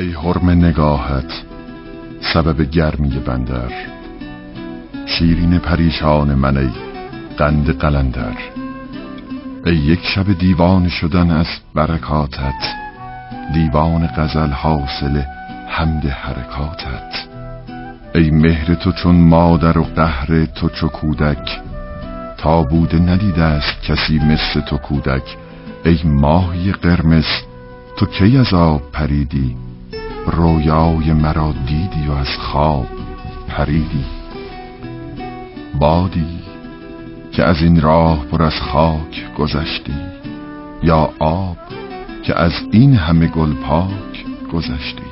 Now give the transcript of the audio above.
ای حرم نگاهت سبب گرمی بندر. شیرین پریشان من ای قند قلندر. ای یک شب دیوانه شدن از برکاتت دیوان غزل حاصل حمد حرکاتت. ای مهر تو چون مادر و قهر تو چو کودک تا بوده ندیده است کسی مثل تو کودک. ای ماهی قرمز تو کی از آب پریدی؟ رویای مرا دیدی و از خواب پریدی. بادی که از این راه پر از خاک گذشتی یا آب که از این همه گل پاک گذشتی.